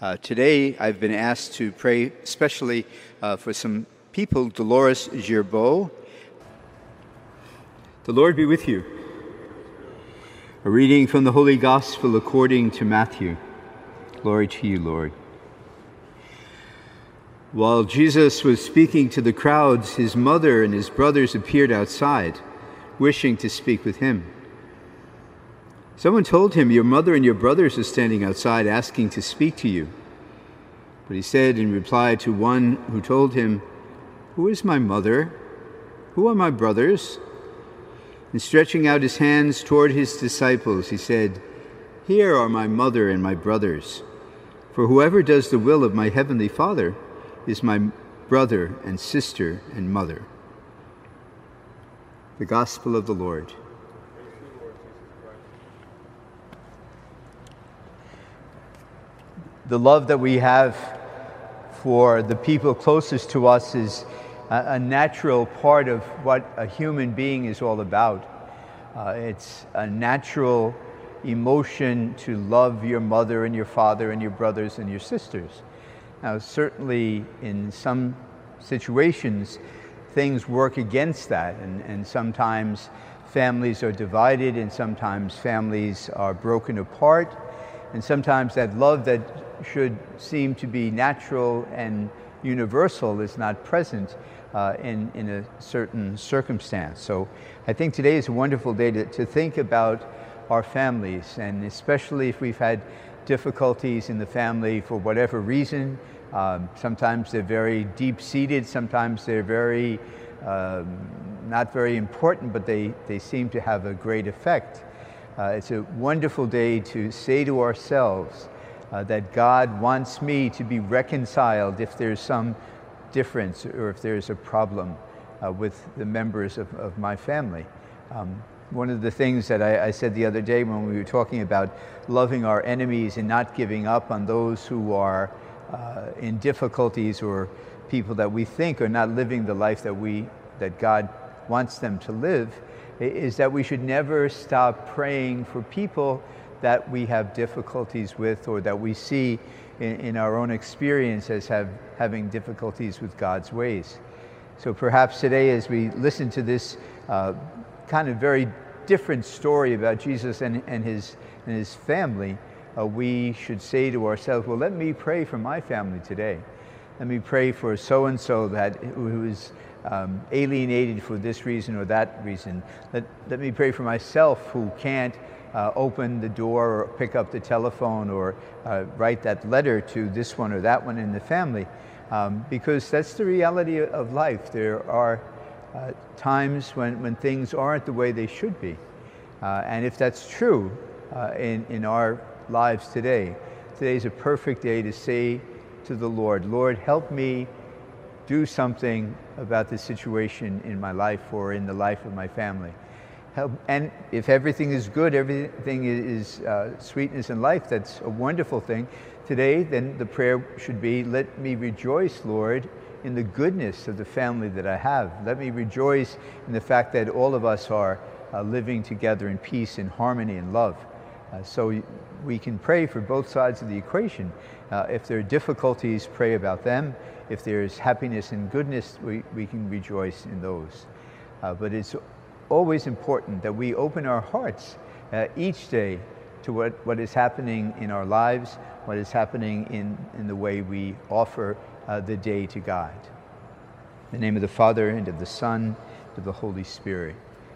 Uh, today, I've been asked to pray especially uh, for some people, Dolores Girbau. The Lord be with you. A reading from the Holy Gospel according to Matthew. Glory to you, Lord. While Jesus was speaking to the crowds, his mother and his brothers appeared outside, wishing to speak with him. Someone told him, Your mother and your brothers are standing outside asking to speak to you. But he said in reply to one who told him, Who is my mother? Who are my brothers? And stretching out his hands toward his disciples, he said, Here are my mother and my brothers. For whoever does the will of my heavenly Father is my brother and sister and mother. The Gospel of the Lord. The love that we have for the people closest to us is a, a natural part of what a human being is all about. Uh, it's a natural emotion to love your mother and your father and your brothers and your sisters. Now, certainly in some situations, things work against that, and, and sometimes families are divided, and sometimes families are broken apart, and sometimes that love that should seem to be natural and universal is not present uh, in, in a certain circumstance. So I think today is a wonderful day to, to think about our families, and especially if we've had difficulties in the family for whatever reason. Um, sometimes they're very deep seated, sometimes they're very um, not very important, but they, they seem to have a great effect. Uh, it's a wonderful day to say to ourselves, uh, that God wants me to be reconciled if there's some difference or if there's a problem uh, with the members of, of my family. Um, one of the things that I, I, said the other day when we were talking about loving our enemies and not giving up on those who are uh, in difficulties or people that we think are not living the life that we that God wants them to live is that we should never stop praying for people that we have difficulties with or that we see in, in our own experience as have, having difficulties with God's ways. So perhaps today, as we listen to this uh, kind of very different story about Jesus and, and, his, and his family, uh, we should say to ourselves, well, let me pray for my family today. Let me pray for so and so that who is um, alienated for this reason or that reason. Let, let me pray for myself who can't uh, open the door or pick up the telephone or uh, write that letter to this one or that one in the family. Um, because that's the reality of life. There are uh, times when, when things aren't the way they should be. Uh, and if that's true uh, in, in our lives today, today is a perfect day to say to the Lord, Lord, help me do something about the situation in my life or in the life of my family and if everything is good, everything is uh, sweetness and life, that's a wonderful thing. Today, then the prayer should be, let me rejoice, Lord, in the goodness of the family that I have. Let me rejoice in the fact that all of us are uh, living together in peace and harmony and love. Uh, so we can pray for both sides of the equation. Uh, if there are difficulties, pray about them. If there's happiness and goodness, we, we can rejoice in those. Uh, but it's always important that we open our hearts uh, each day to what, what is happening in our lives, what is happening in, in the way we offer uh, the day to God. In the name of the Father, and of the Son, and of the Holy Spirit.